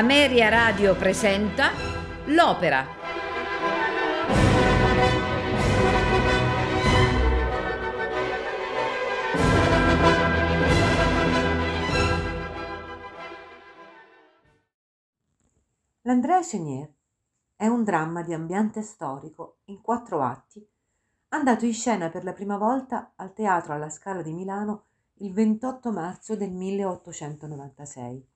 Ameria Radio presenta L'Opera. L'Andrea Chenier è un dramma di ambiente storico in quattro atti, andato in scena per la prima volta al Teatro alla Scala di Milano il 28 marzo del 1896.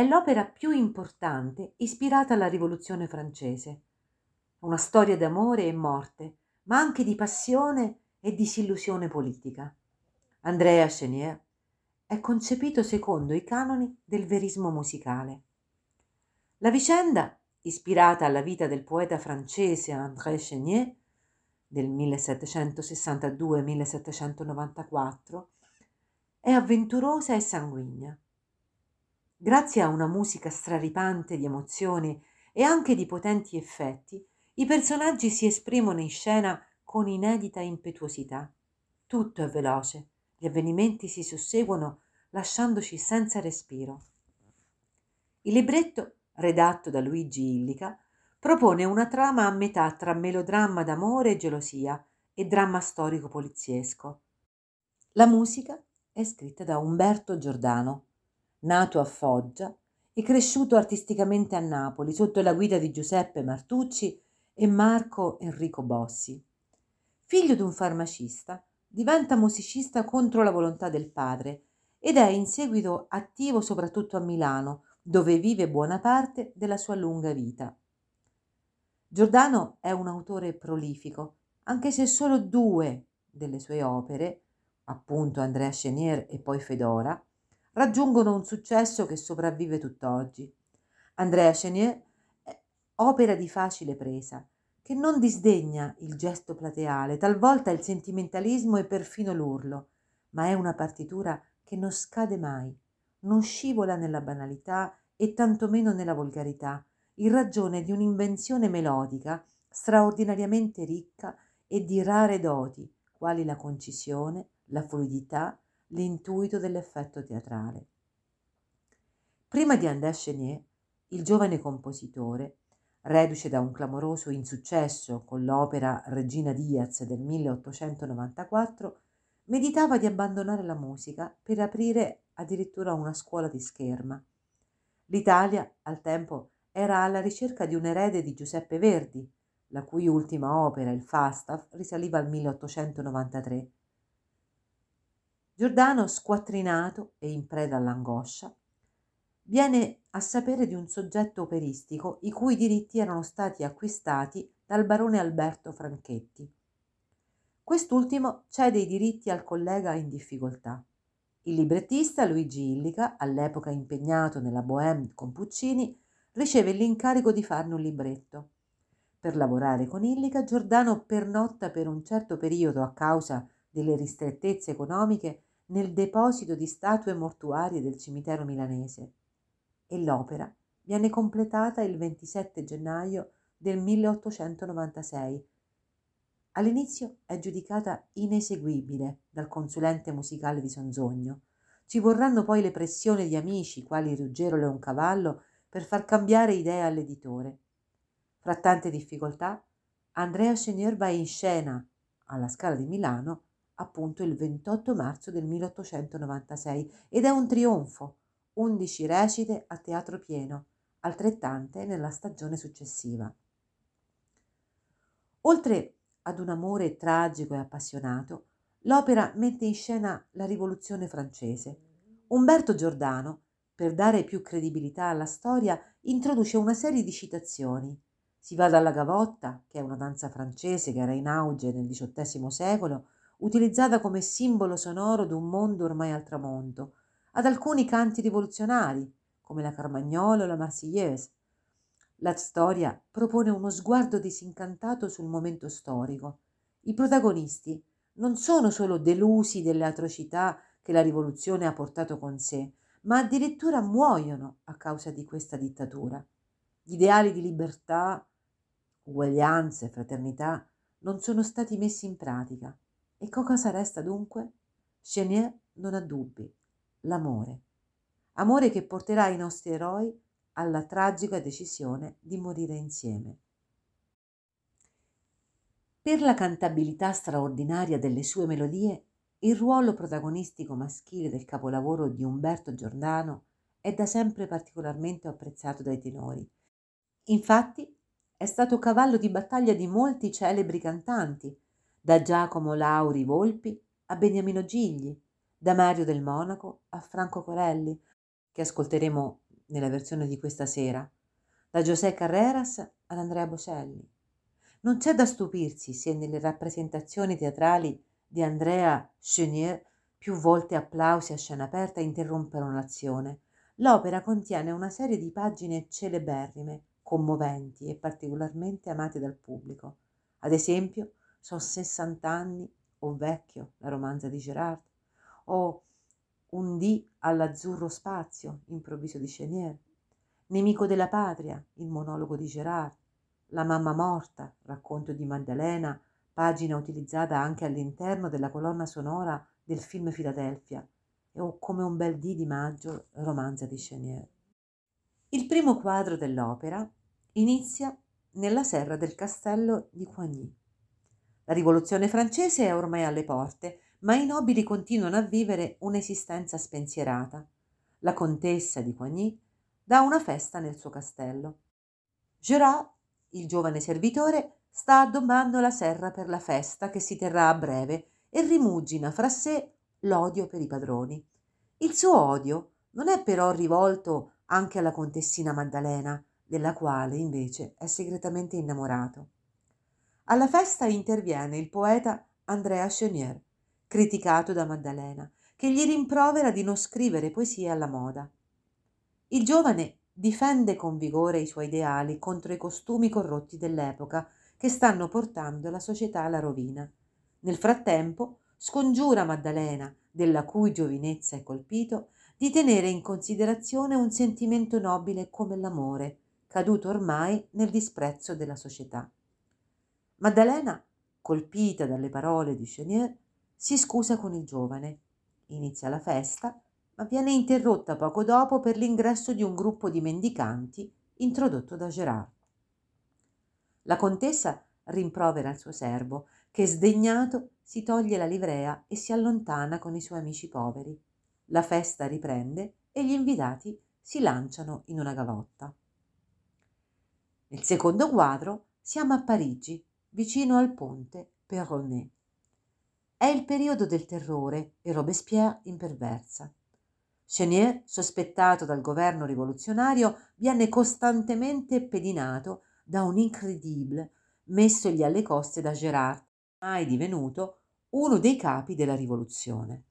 È l'opera più importante ispirata alla Rivoluzione francese. Una storia d'amore e morte, ma anche di passione e disillusione politica. Andrea Chenier è concepito secondo i canoni del verismo musicale. La vicenda, ispirata alla vita del poeta francese André Chenier del 1762-1794, è avventurosa e sanguigna. Grazie a una musica straripante di emozioni e anche di potenti effetti, i personaggi si esprimono in scena con inedita impetuosità. Tutto è veloce, gli avvenimenti si susseguono lasciandoci senza respiro. Il libretto, redatto da Luigi Illica, propone una trama a metà tra melodramma d'amore e gelosia e dramma storico poliziesco. La musica è scritta da Umberto Giordano, nato a Foggia e cresciuto artisticamente a Napoli sotto la guida di Giuseppe Martucci e Marco Enrico Bossi. Figlio di un farmacista, diventa musicista contro la volontà del padre ed è in seguito attivo soprattutto a Milano, dove vive buona parte della sua lunga vita. Giordano è un autore prolifico, anche se solo due delle sue opere, appunto Andrea Chenier e poi Fedora, raggiungono un successo che sopravvive tutt'oggi. Andrea Chenier è opera di facile presa, che non disdegna il gesto plateale, talvolta il sentimentalismo e perfino l'urlo, ma è una partitura che non scade mai, non scivola nella banalità e tantomeno nella volgarità, in ragione di un'invenzione melodica straordinariamente ricca e di rare doti, quali la concisione, la fluidità, l'intuito dell'effetto teatrale. Prima di André Chenier, il giovane compositore, reduce da un clamoroso insuccesso con l'opera Regina Diaz del 1894, meditava di abbandonare la musica per aprire addirittura una scuola di scherma. L'Italia, al tempo, era alla ricerca di un erede di Giuseppe Verdi, la cui ultima opera, il Falstaff, risaliva al 1893 Giordano, squattrinato e in preda all'angoscia, viene a sapere di un soggetto operistico i cui diritti erano stati acquistati dal barone Alberto Franchetti. Quest'ultimo cede i diritti al collega in difficoltà. Il librettista Luigi Illica, all'epoca impegnato nella Bohème con Puccini, riceve l'incarico di farne un libretto. Per lavorare con Illica, Giordano pernotta per un certo periodo a causa delle ristrettezze economiche nel deposito di statue mortuarie del cimitero milanese e l'opera viene completata il 27 gennaio del 1896. All'inizio è giudicata ineseguibile dal consulente musicale di Sonzogno. Ci vorranno poi le pressioni di amici, quali Ruggero Leoncavallo, per far cambiare idea all'editore. Fra tante difficoltà, Andrea Chenier va in scena alla Scala di Milano appunto il 28 marzo del 1896 ed è un trionfo, 11 recite a teatro pieno, altrettante nella stagione successiva. Oltre ad un amore tragico e appassionato, l'opera mette in scena la rivoluzione francese. Umberto Giordano, per dare più credibilità alla storia, introduce una serie di citazioni. Si va dalla gavotta, che è una danza francese che era in auge nel XVIII secolo, utilizzata come simbolo sonoro d'un mondo ormai al tramonto, ad alcuni canti rivoluzionari, come la Carmagnolo o la Marseillaise. La storia propone uno sguardo disincantato sul momento storico. I protagonisti non sono solo delusi delle atrocità che la rivoluzione ha portato con sé, ma addirittura muoiono a causa di questa dittatura. Gli ideali di libertà, uguaglianza e fraternità non sono stati messi in pratica e cosa resta dunque? Chenier non ha dubbi, l'amore. Amore che porterà i nostri eroi alla tragica decisione di morire insieme. Per la cantabilità straordinaria delle sue melodie, il ruolo protagonistico maschile del capolavoro di Umberto Giordano è da sempre particolarmente apprezzato dai tenori. Infatti è stato cavallo di battaglia di molti celebri cantanti, da Giacomo Lauri Volpi a Beniamino Gigli, da Mario del Monaco a Franco Corelli, che ascolteremo nella versione di questa sera, da José Carreras ad Andrea Bocelli. Non c'è da stupirsi se nelle rappresentazioni teatrali di Andrea Chenier più volte applausi a scena aperta interrompono l'azione. L'opera contiene una serie di pagine celeberrime, commoventi e particolarmente amate dal pubblico. Ad esempio, Sono 60 anni o Vecchio, la romanza di Gerard, o Un dì all'azzurro spazio, improvviso di Chenier, Nemico della patria, il monologo di Gerard, La mamma morta, racconto di Maddalena, pagina utilizzata anche all'interno della colonna sonora del film Filadelfia, o Come un bel dì di maggio, romanza di Chenier. Il primo quadro dell'opera inizia nella serra del castello di Coigny. La rivoluzione francese è ormai alle porte, ma i nobili continuano a vivere un'esistenza spensierata. La contessa di Coigny dà una festa nel suo castello. Gerard, il giovane servitore, sta addobbando la serra per la festa che si terrà a breve e rimugina fra sé l'odio per i padroni. Il suo odio non è però rivolto anche alla contessina Maddalena, della quale invece è segretamente innamorato. Alla festa interviene il poeta Andrea Chenier, criticato da Maddalena, che gli rimprovera di non scrivere poesie alla moda. Il giovane difende con vigore i suoi ideali contro i costumi corrotti dell'epoca che stanno portando la società alla rovina. Nel frattempo scongiura Maddalena, della cui giovinezza è colpito, di tenere in considerazione un sentimento nobile come l'amore, caduto ormai nel disprezzo della società. Maddalena, colpita dalle parole di Chenier, si scusa con il giovane. Inizia la festa, ma viene interrotta poco dopo per l'ingresso di un gruppo di mendicanti introdotto da Gerard. La contessa rimprovera il suo servo, che sdegnato si toglie la livrea e si allontana con i suoi amici poveri. La festa riprende e gli invitati si lanciano in una gavotta. Nel secondo quadro siamo a Parigi, vicino al ponte Perronnet. È il periodo del terrore e Robespierre imperversa. Chenier, sospettato dal governo rivoluzionario, viene costantemente pedinato da un incredibile messogli alle coste da Gérard, mai divenuto uno dei capi della rivoluzione.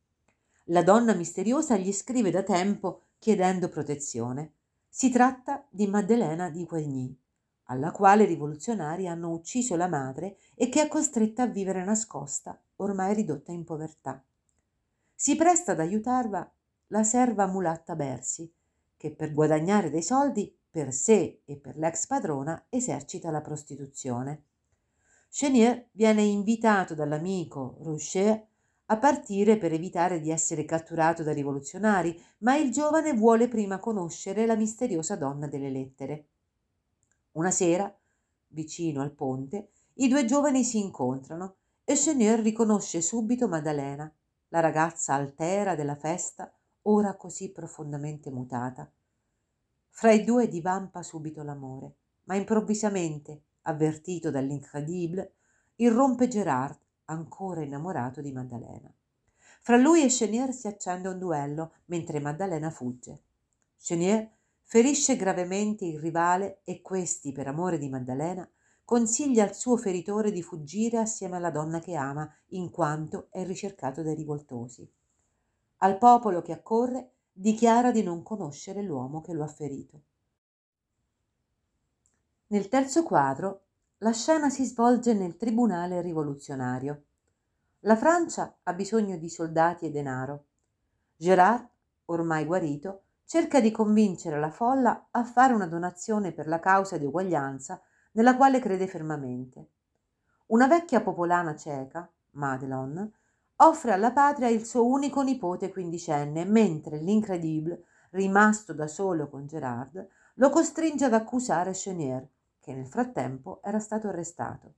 La donna misteriosa gli scrive da tempo chiedendo protezione. Si tratta di Maddelena di Coigny, alla quale i rivoluzionari hanno ucciso la madre e che è costretta a vivere nascosta, ormai ridotta in povertà. Si presta ad aiutarla la serva mulatta Bersi, che per guadagnare dei soldi per sé e per l'ex padrona esercita la prostituzione. Chenier viene invitato dall'amico Roucher a partire per evitare di essere catturato dai rivoluzionari, ma il giovane vuole prima conoscere la misteriosa donna delle lettere. Una sera, vicino al ponte, i due giovani si incontrano e Chenier riconosce subito Maddalena, la ragazza altera della festa, ora così profondamente mutata. Fra i due divampa subito l'amore, ma improvvisamente, avvertito dall'incredibile, irrompe Gerard, ancora innamorato di Maddalena. Fra lui e Chenier si accende un duello mentre Maddalena fugge. Chenier ferisce gravemente il rivale e questi, per amore di Maddalena, consiglia al suo feritore di fuggire assieme alla donna che ama, in quanto è ricercato dai rivoltosi. Al popolo che accorre dichiara di non conoscere l'uomo che lo ha ferito. Nel terzo quadro la scena si svolge nel tribunale rivoluzionario. La Francia ha bisogno di soldati e denaro. Gérard, ormai guarito, cerca di convincere la folla a fare una donazione per la causa di uguaglianza nella quale crede fermamente. Una vecchia popolana cieca, Madelon, offre alla patria il suo unico nipote quindicenne, mentre l'incredibile rimasto da solo con Gerard, lo costringe ad accusare Chenier, che nel frattempo era stato arrestato.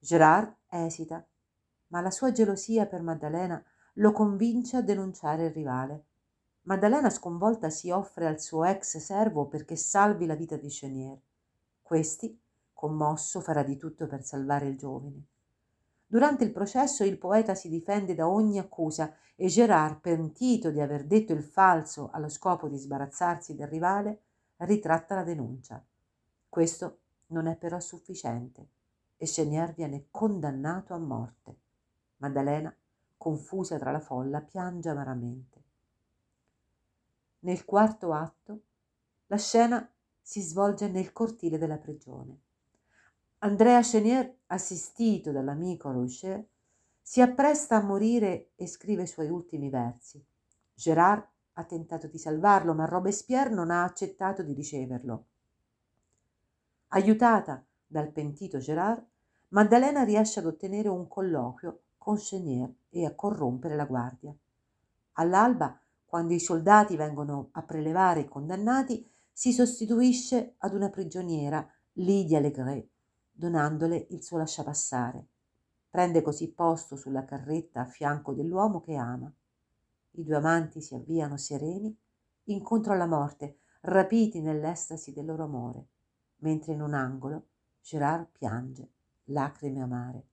Gerard esita, ma la sua gelosia per Maddalena lo convince a denunciare il rivale. Maddalena sconvolta si offre al suo ex servo perché salvi la vita di Chenier. Questi, commosso, farà di tutto per salvare il giovane. Durante il processo il poeta si difende da ogni accusa e Gerard, pentito di aver detto il falso allo scopo di sbarazzarsi del rivale, ritratta la denuncia. Questo non è però sufficiente e Chenier viene condannato a morte. Maddalena, confusa tra la folla, piange amaramente. Nel quarto atto la scena si svolge nel cortile della prigione. Andrea Chenier, assistito dall'amico Rocher, si appresta a morire e scrive i suoi ultimi versi. Gérard ha tentato di salvarlo, ma Robespierre non ha accettato di riceverlo. Aiutata dal pentito Gérard, Maddalena riesce ad ottenere un colloquio con Chenier e a corrompere la guardia. All'alba, quando i soldati vengono a prelevare i condannati, si sostituisce ad una prigioniera, Lydia Legret, donandole il suo lasciapassare. Prende così posto sulla carretta a fianco dell'uomo che ama. I due amanti si avviano sereni incontro alla morte, rapiti nell'estasi del loro amore, mentre in un angolo Gerard piange, lacrime amare.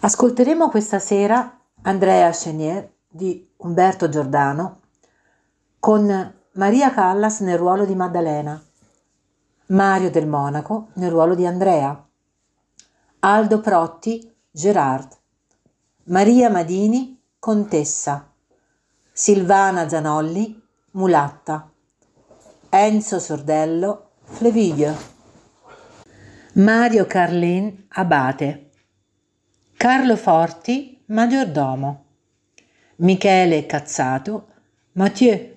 Ascolteremo questa sera Andrea Chenier di Umberto Giordano con Maria Callas nel ruolo di Maddalena, Mario del Monaco nel ruolo di Andrea, Aldo Protti, Gerard, Maria Madini, Contessa, Silvana Zanolli, Mulatta, Enzo Sordello, Fleviglio, Mario Carlin, Abate, Carlo Forti, Maggiordomo, Michele Cazzato, Mathieu,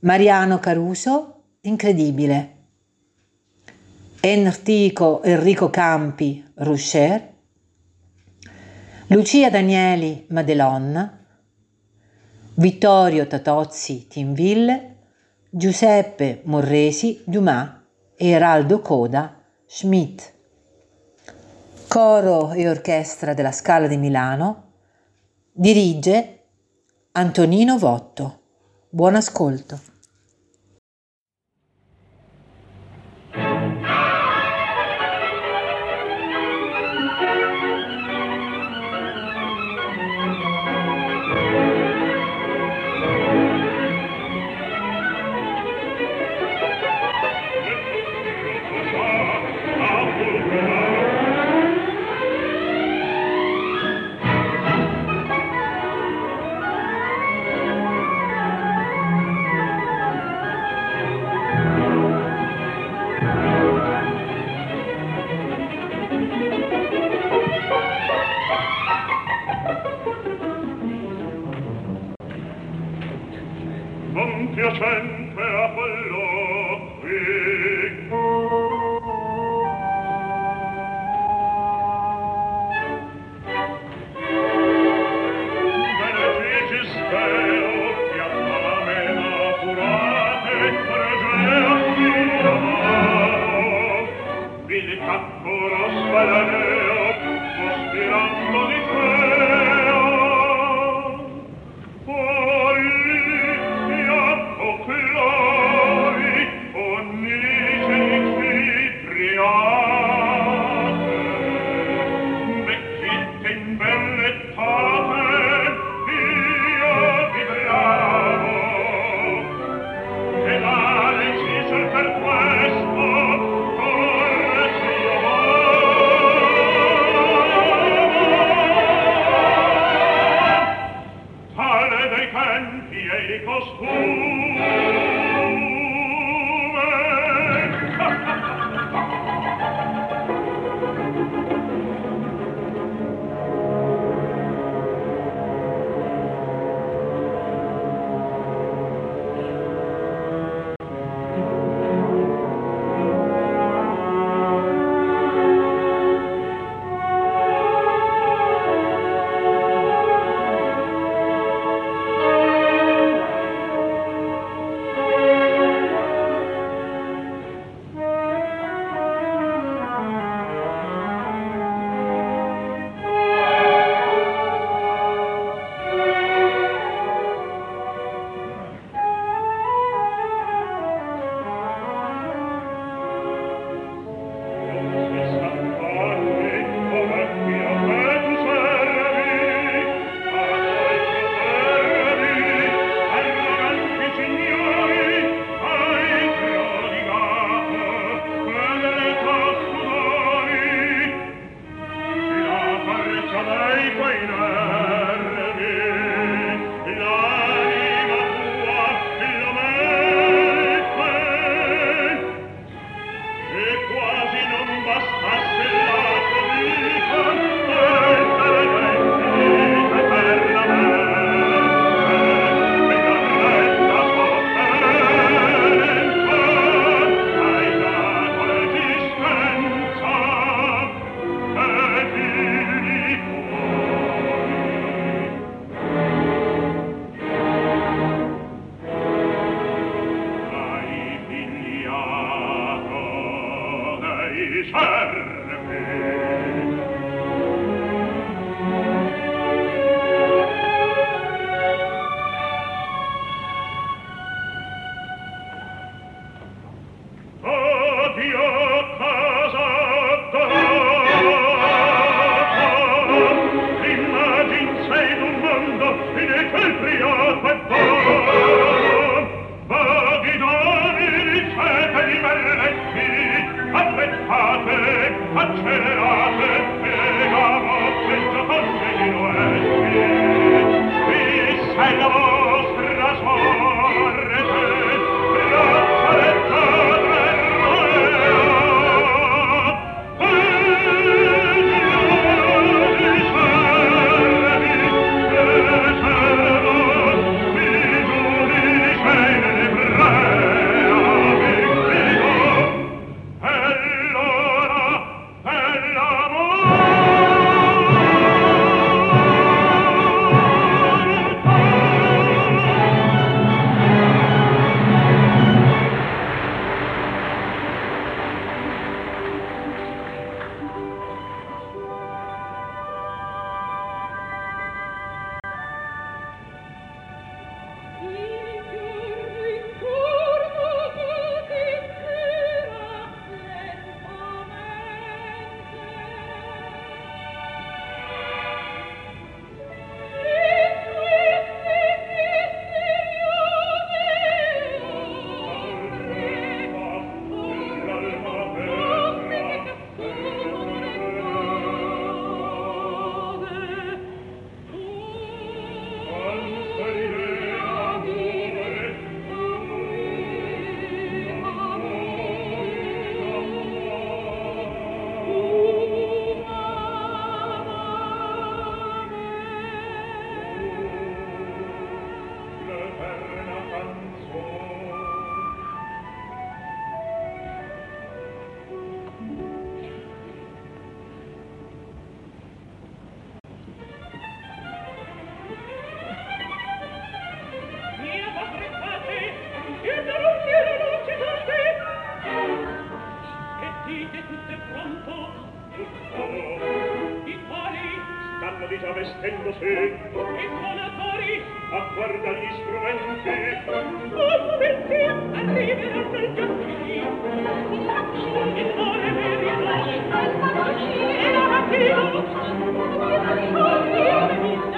Mariano Caruso, Incredibile, Enrico, Enrico Campi, Rocher, Lucia Danieli, Madelon, Vittorio Tatozzi, Tinville, Giuseppe Morresi, Dumas. E Eraldo Coda, Schmidt. Coro e orchestra della Scala di Milano, dirige Antonino Votto. Buon ascolto. già vestendosi e con affari a guarda gli strumenti un pezzo arriverà nel giardini lacci e ore per a noi al palaci e la mattina e la mattina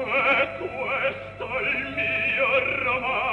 Perfetto è il mio romanzo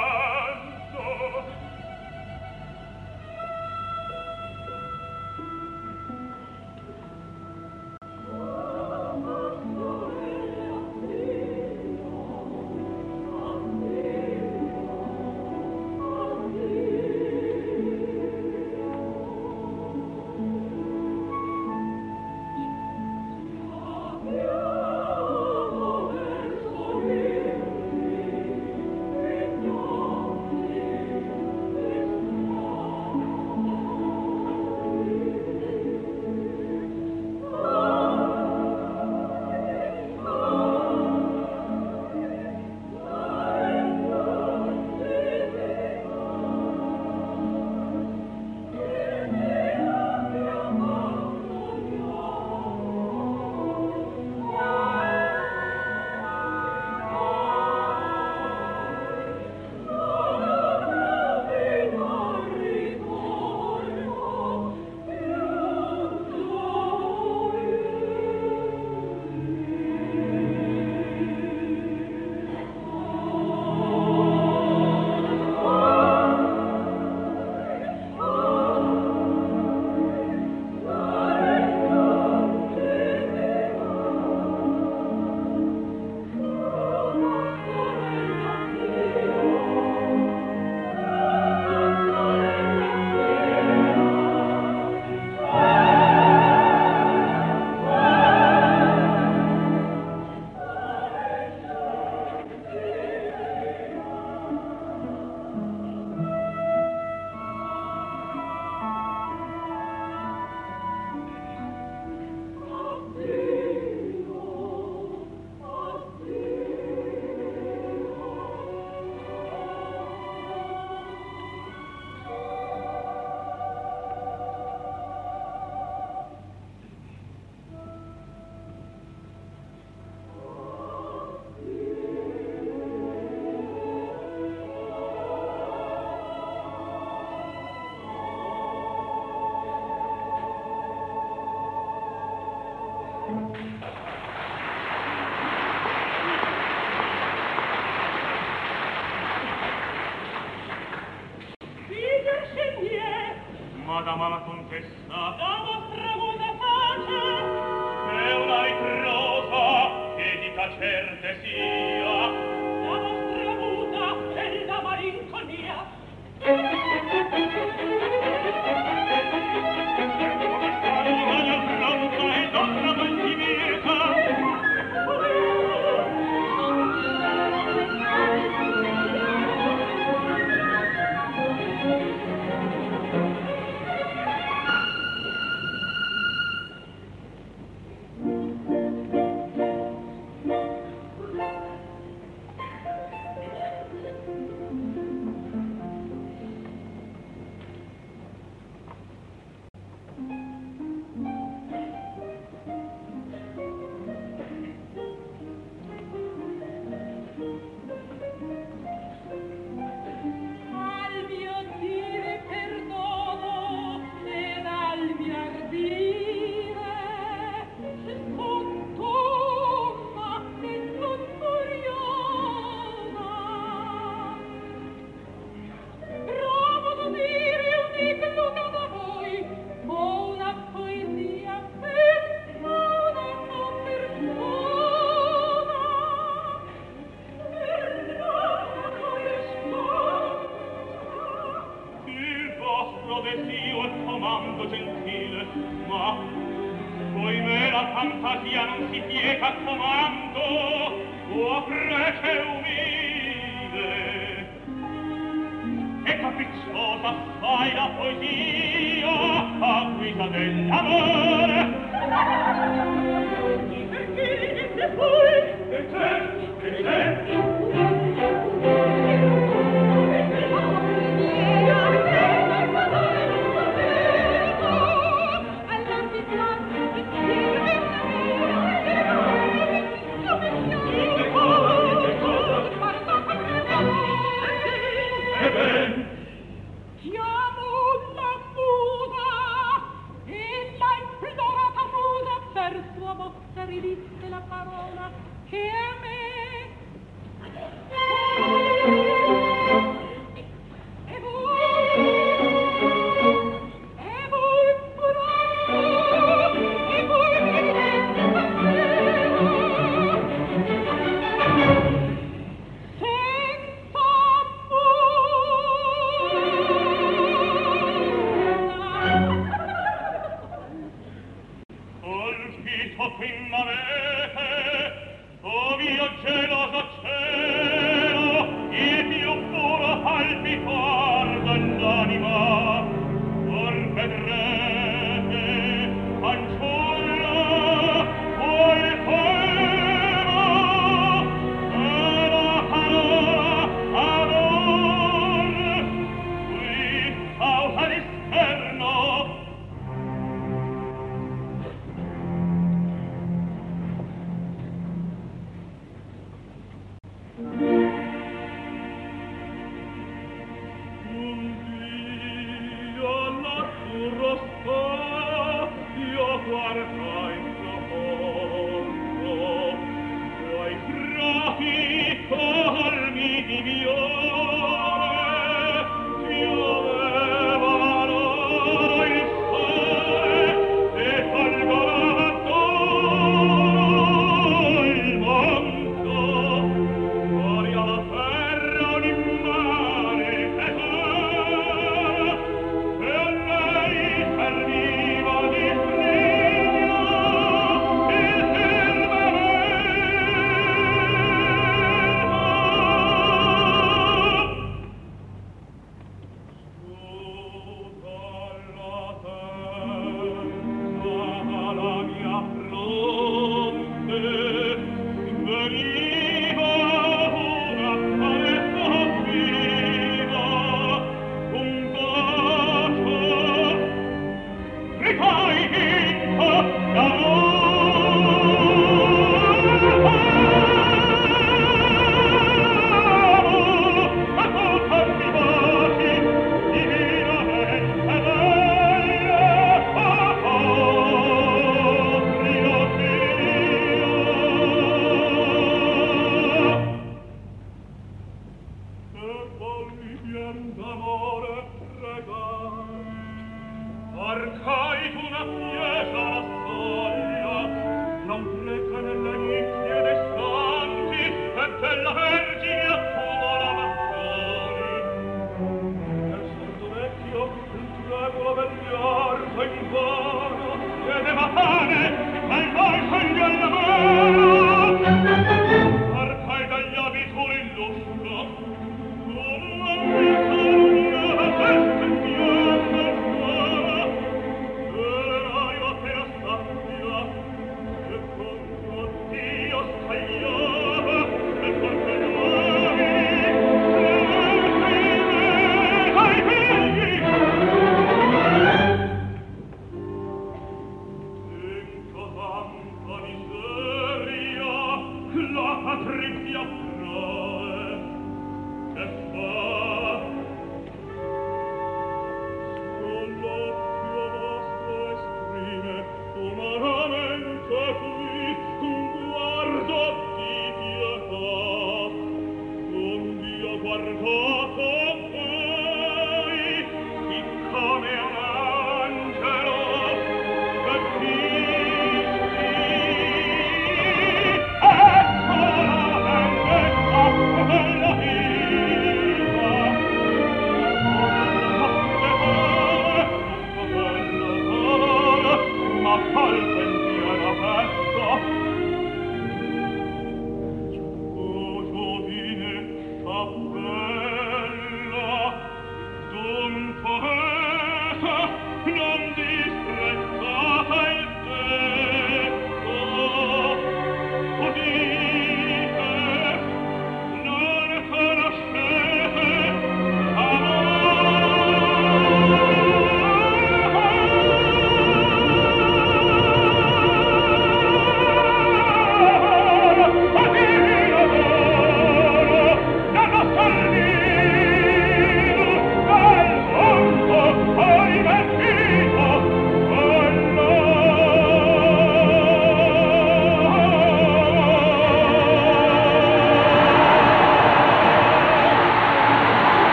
Gracias.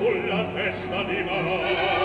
sulla testa di Marò.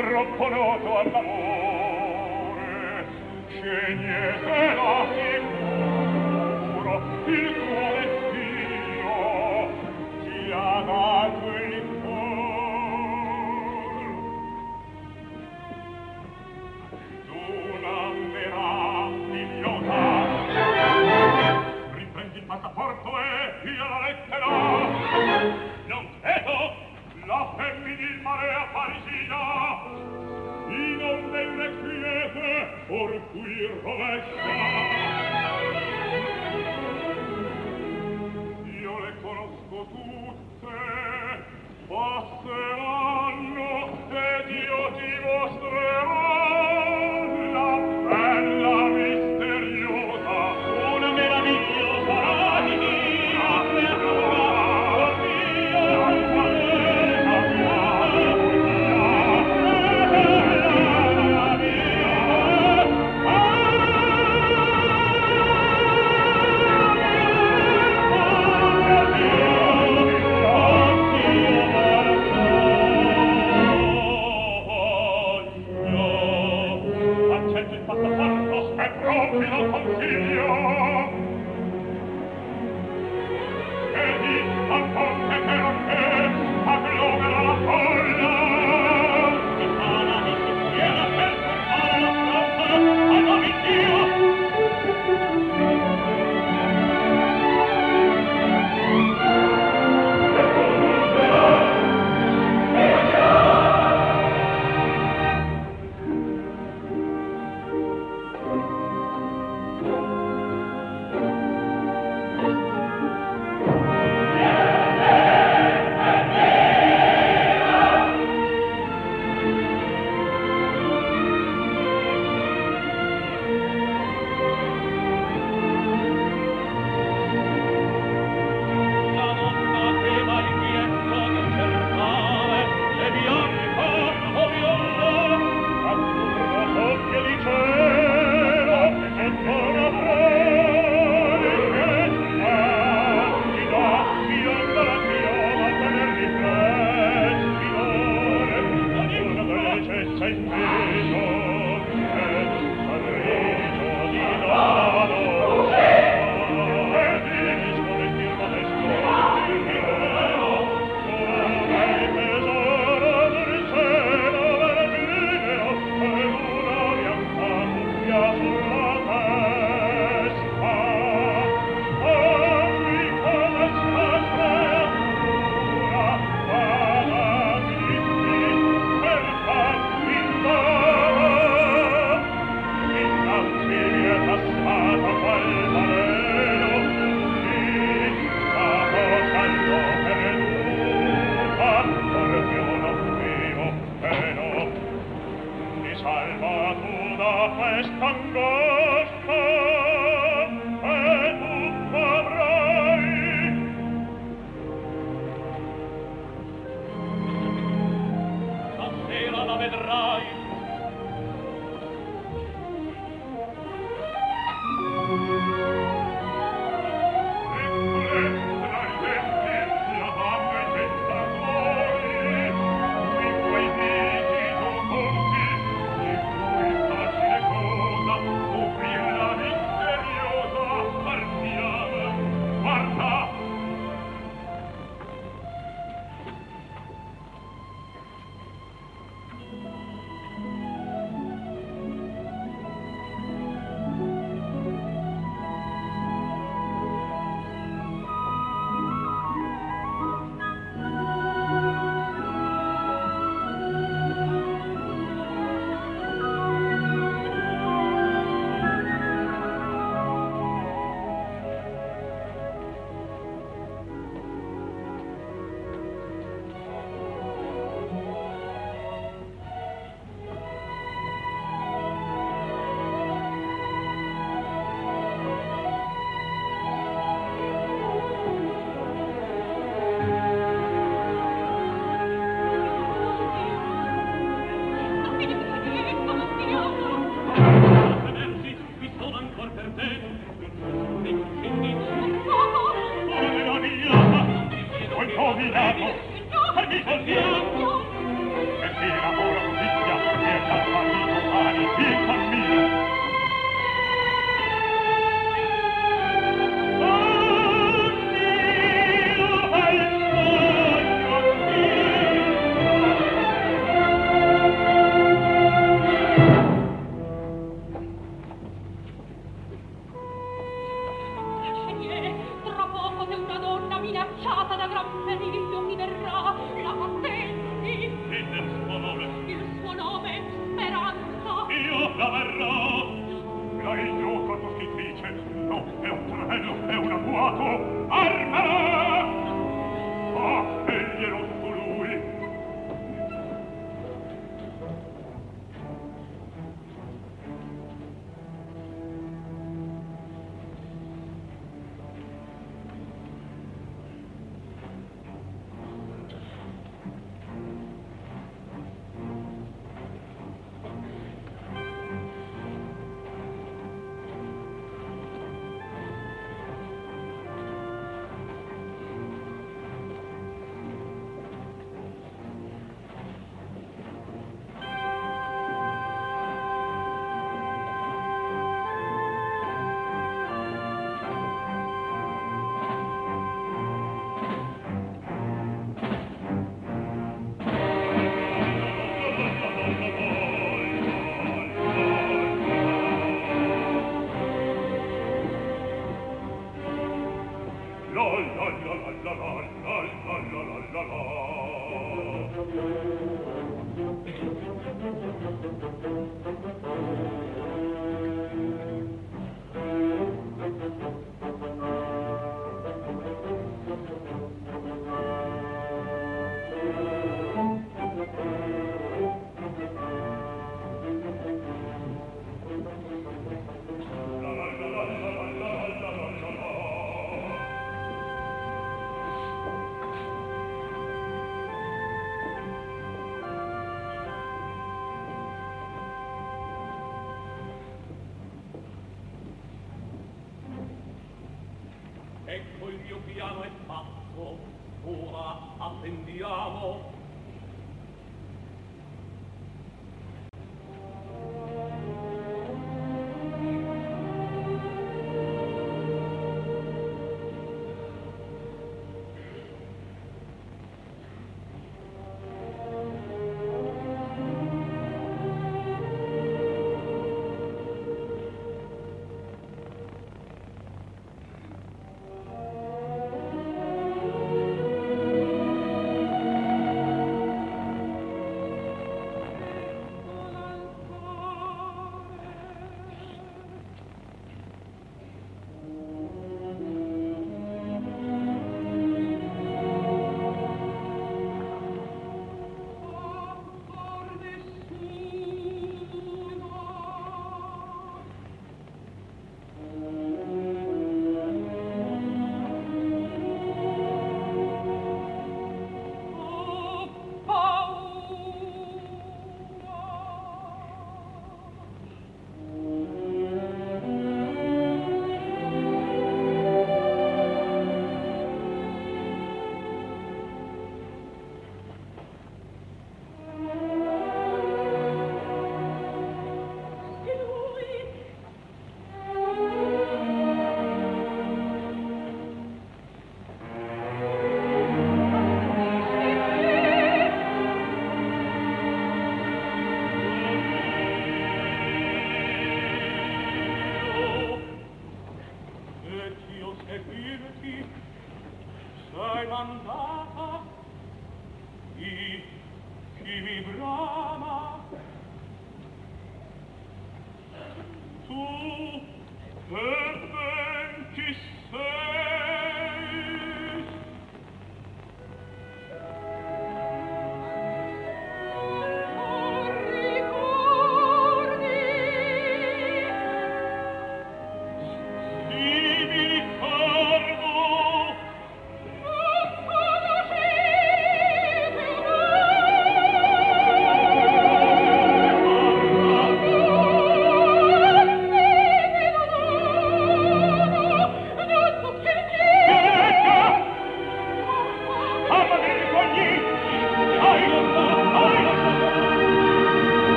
troppo noto all'amore che la John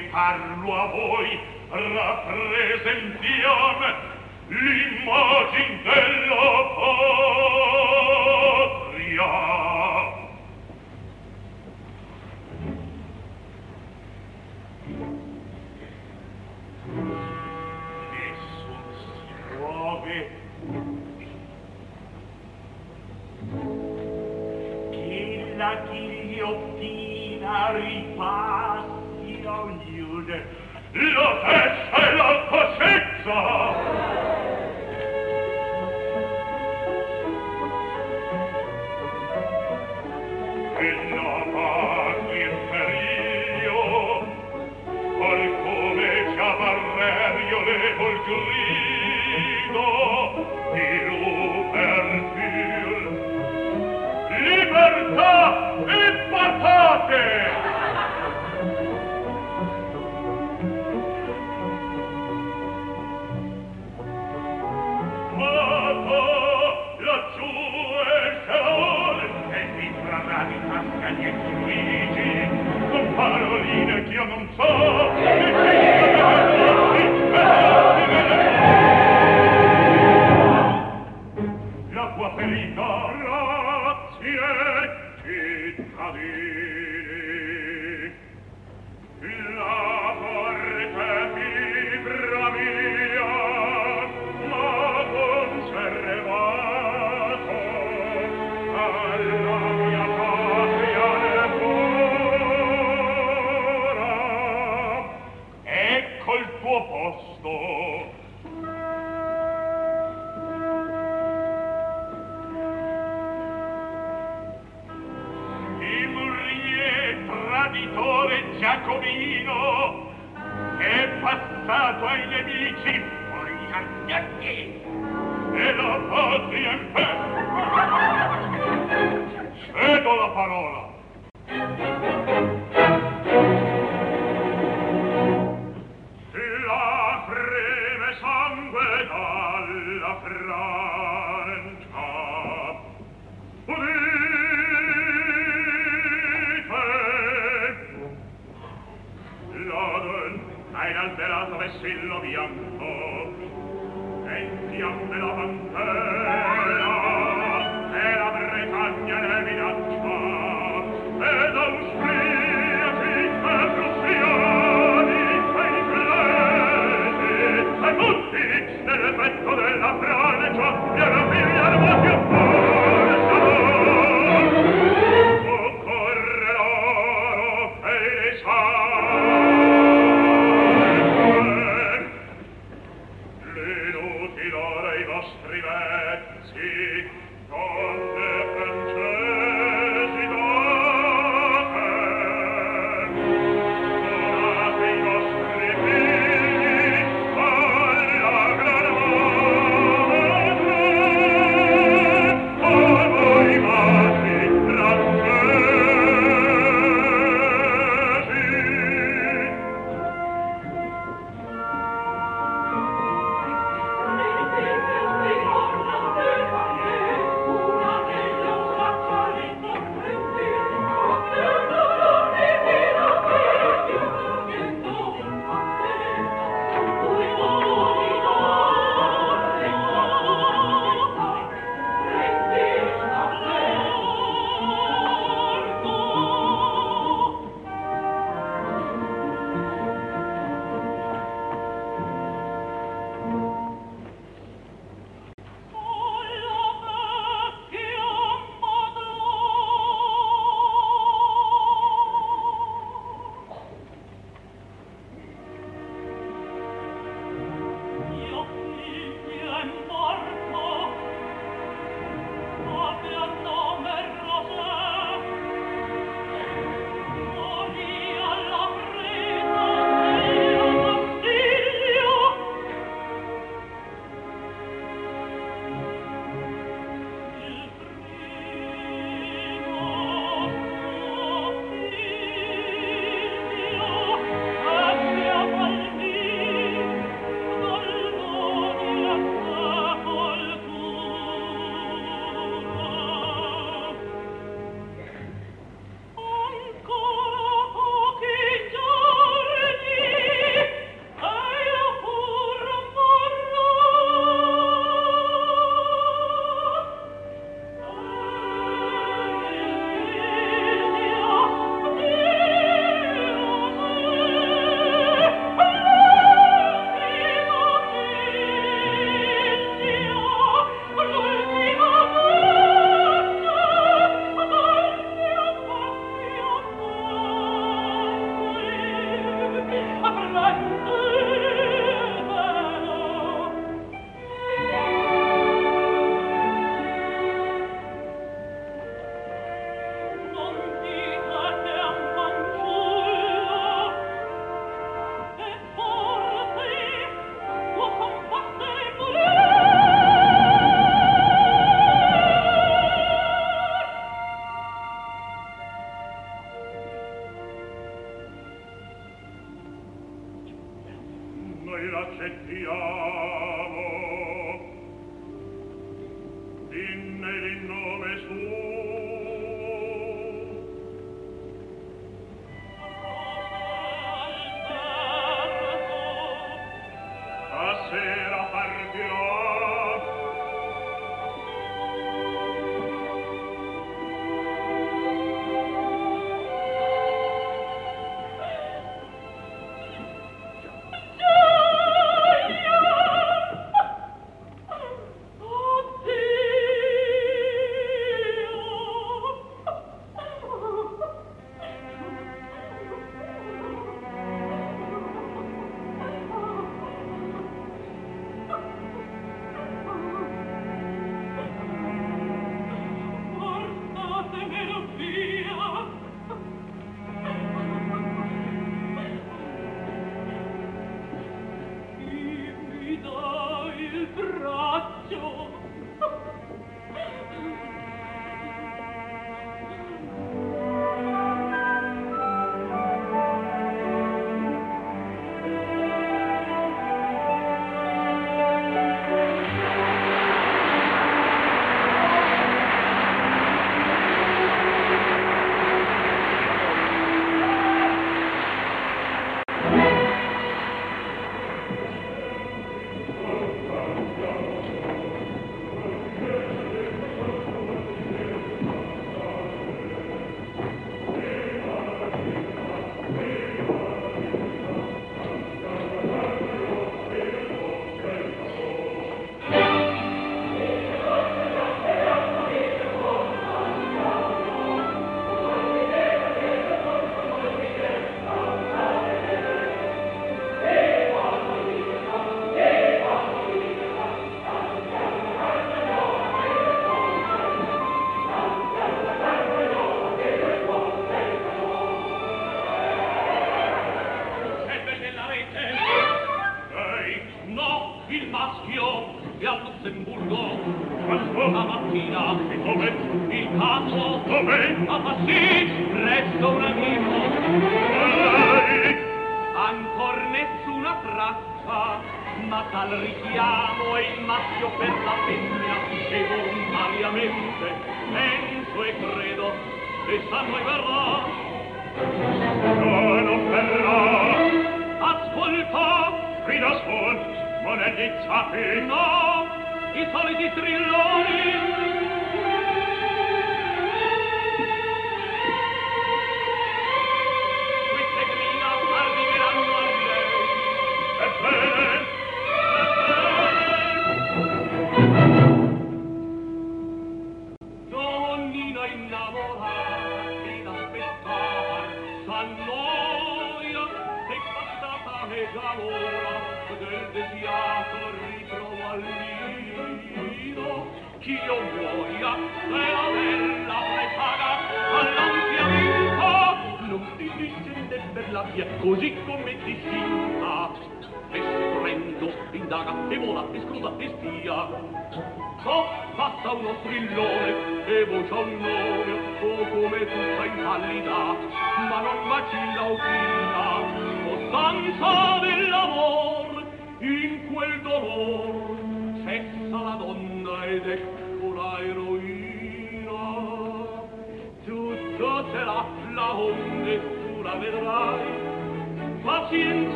che parlo a voi rappresentiam l'immagine della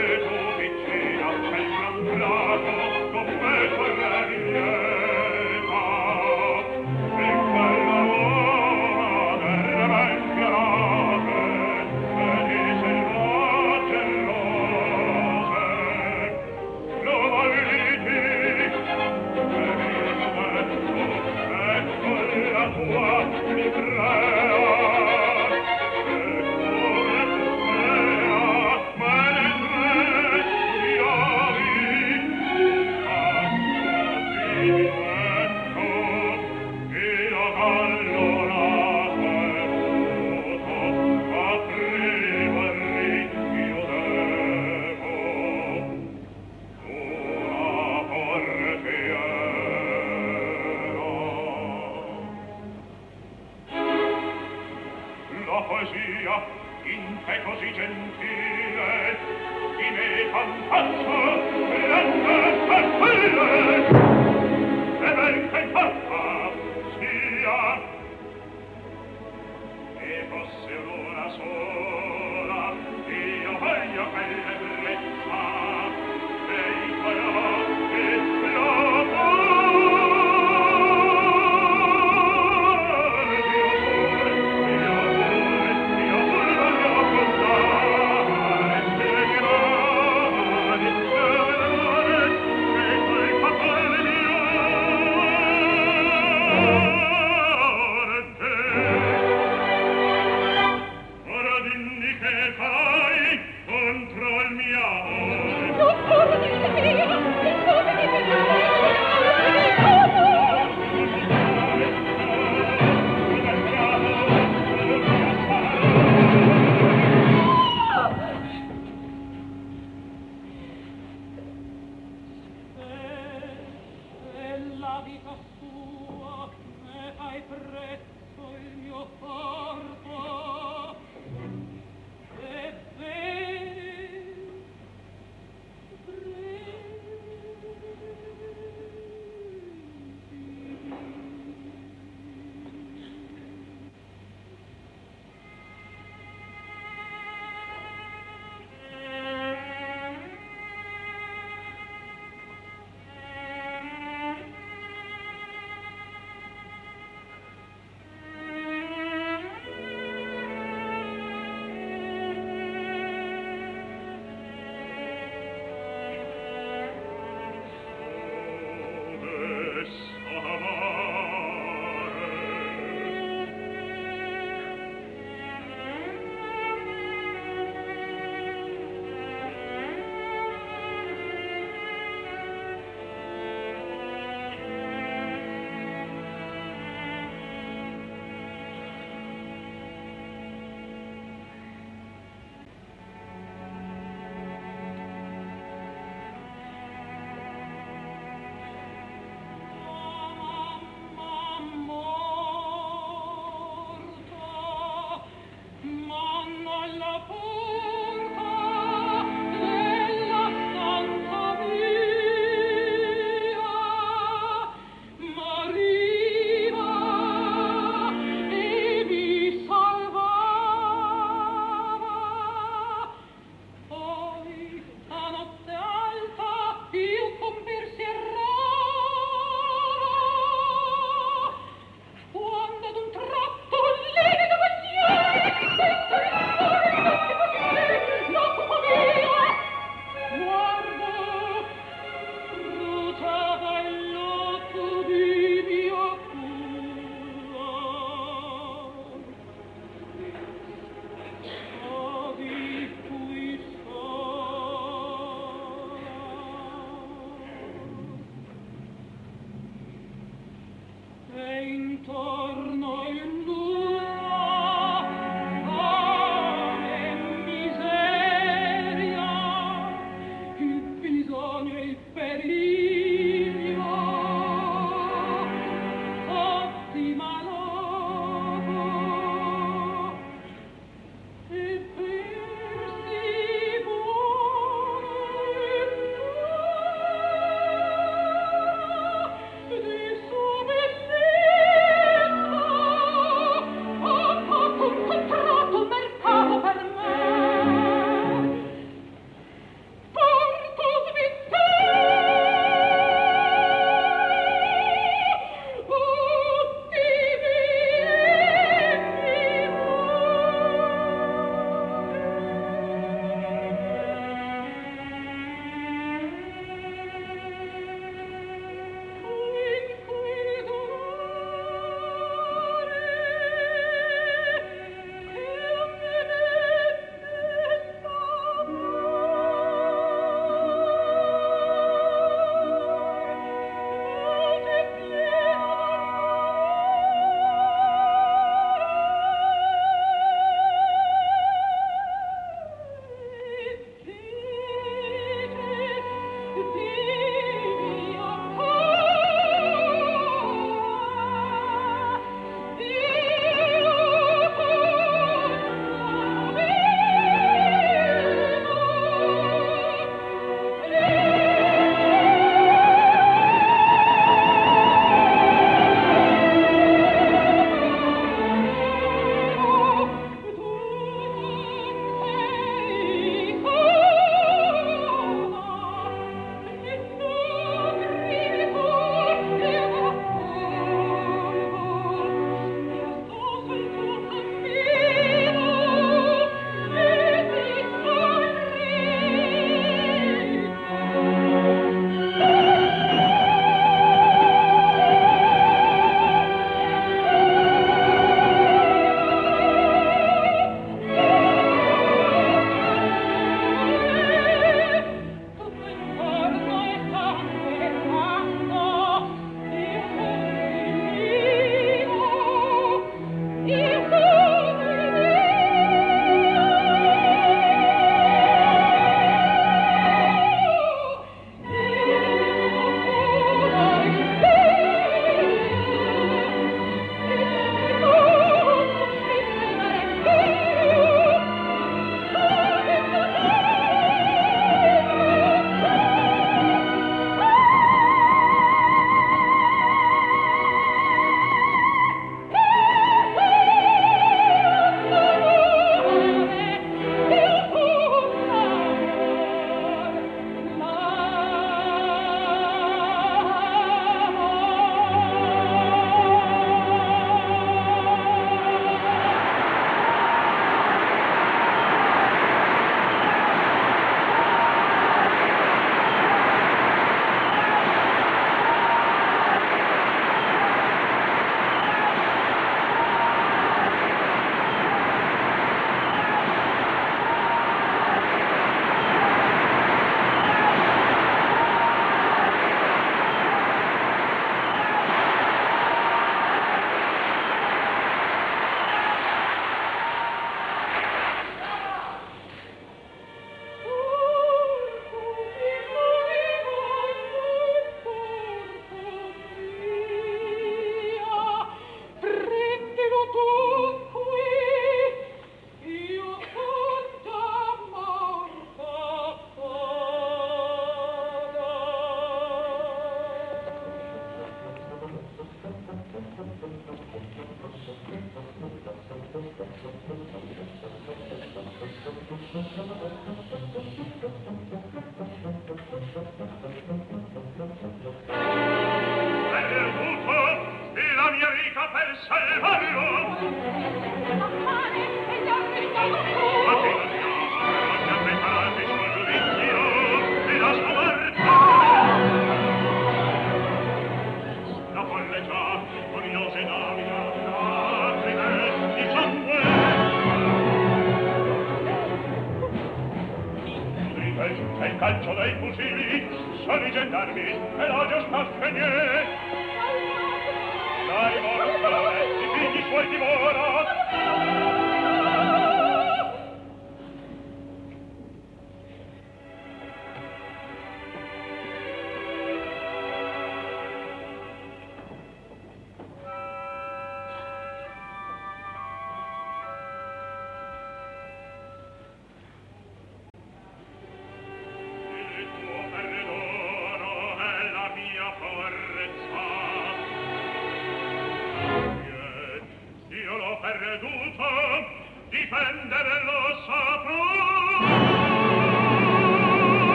vedo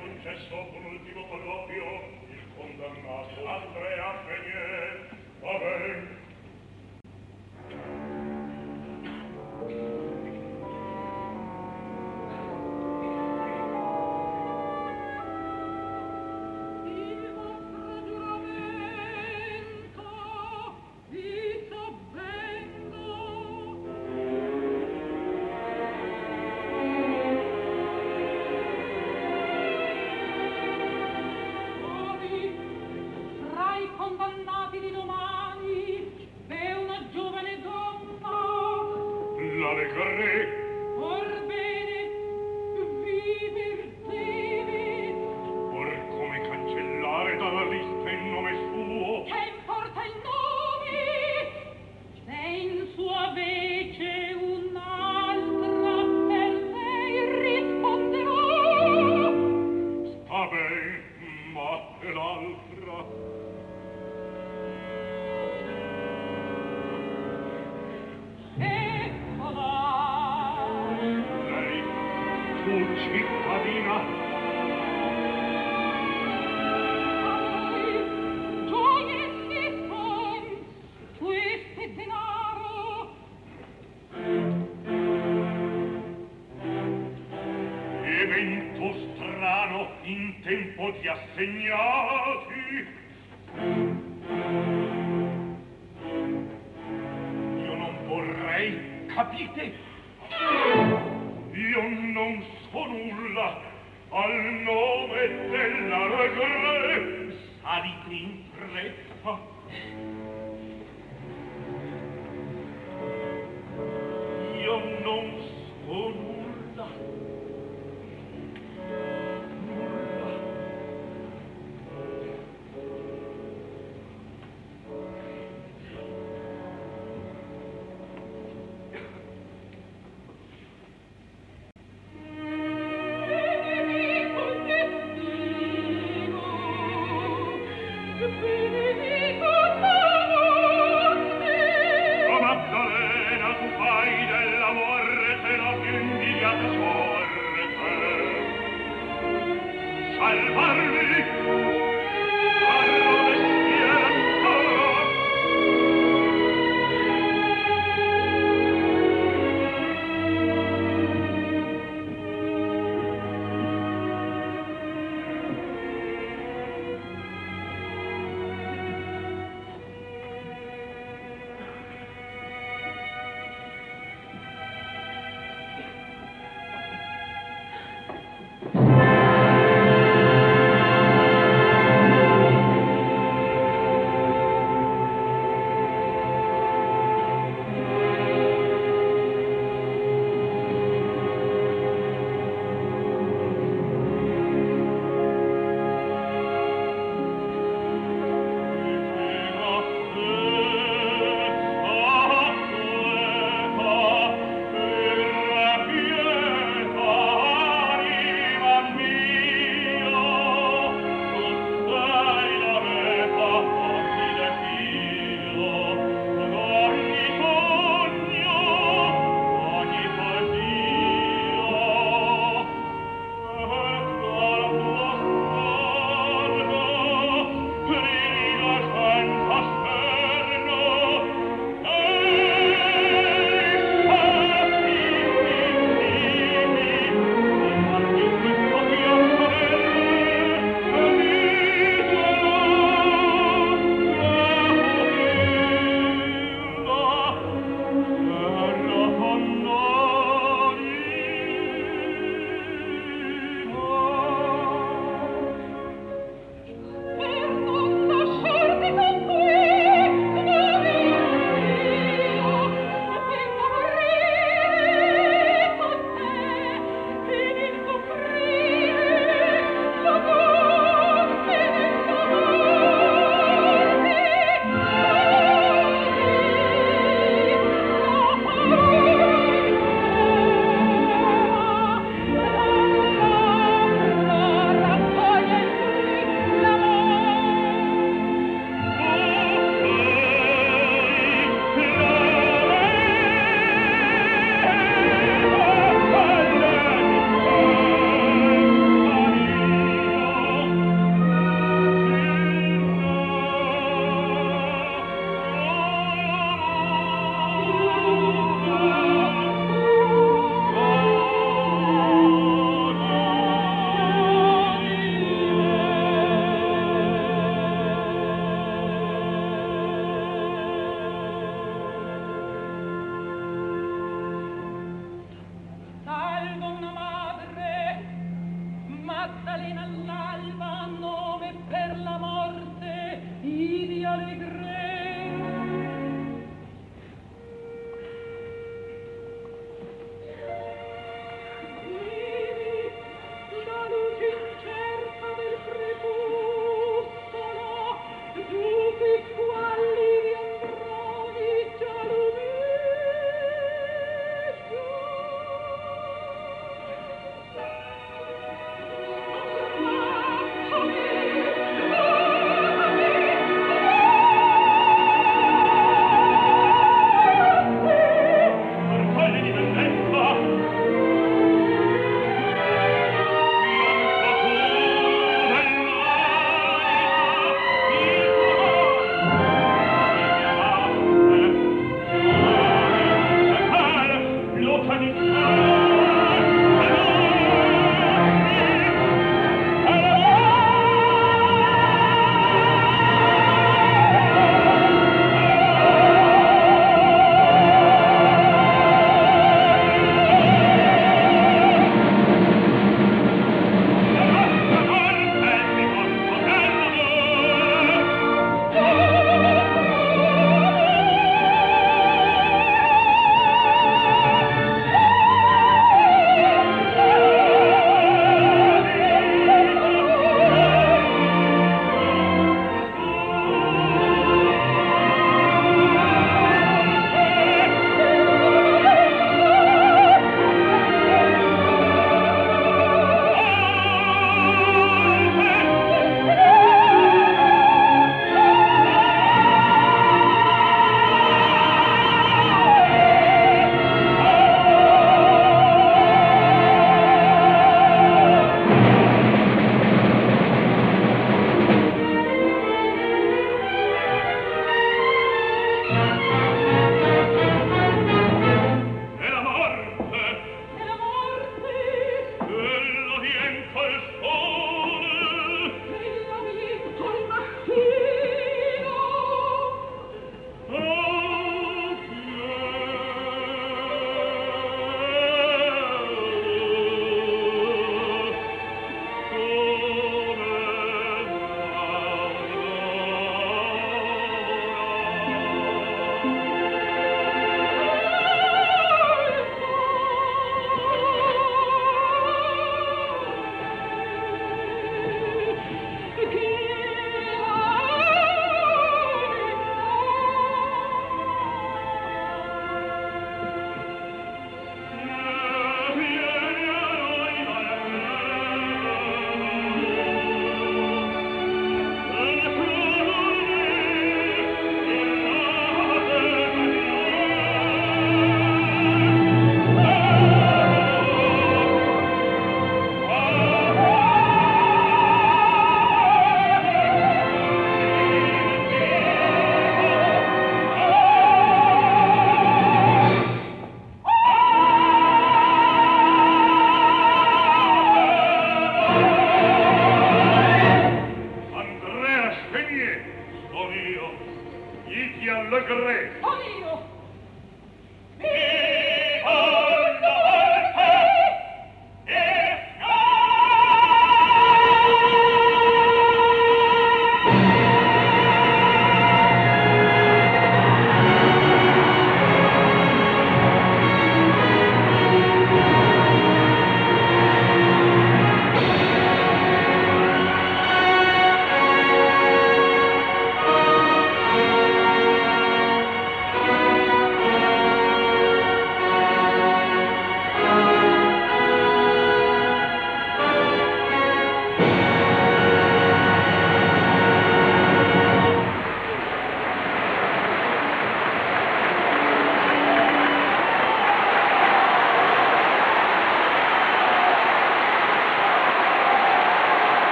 concesso un ultimo colloquio ti assegnerò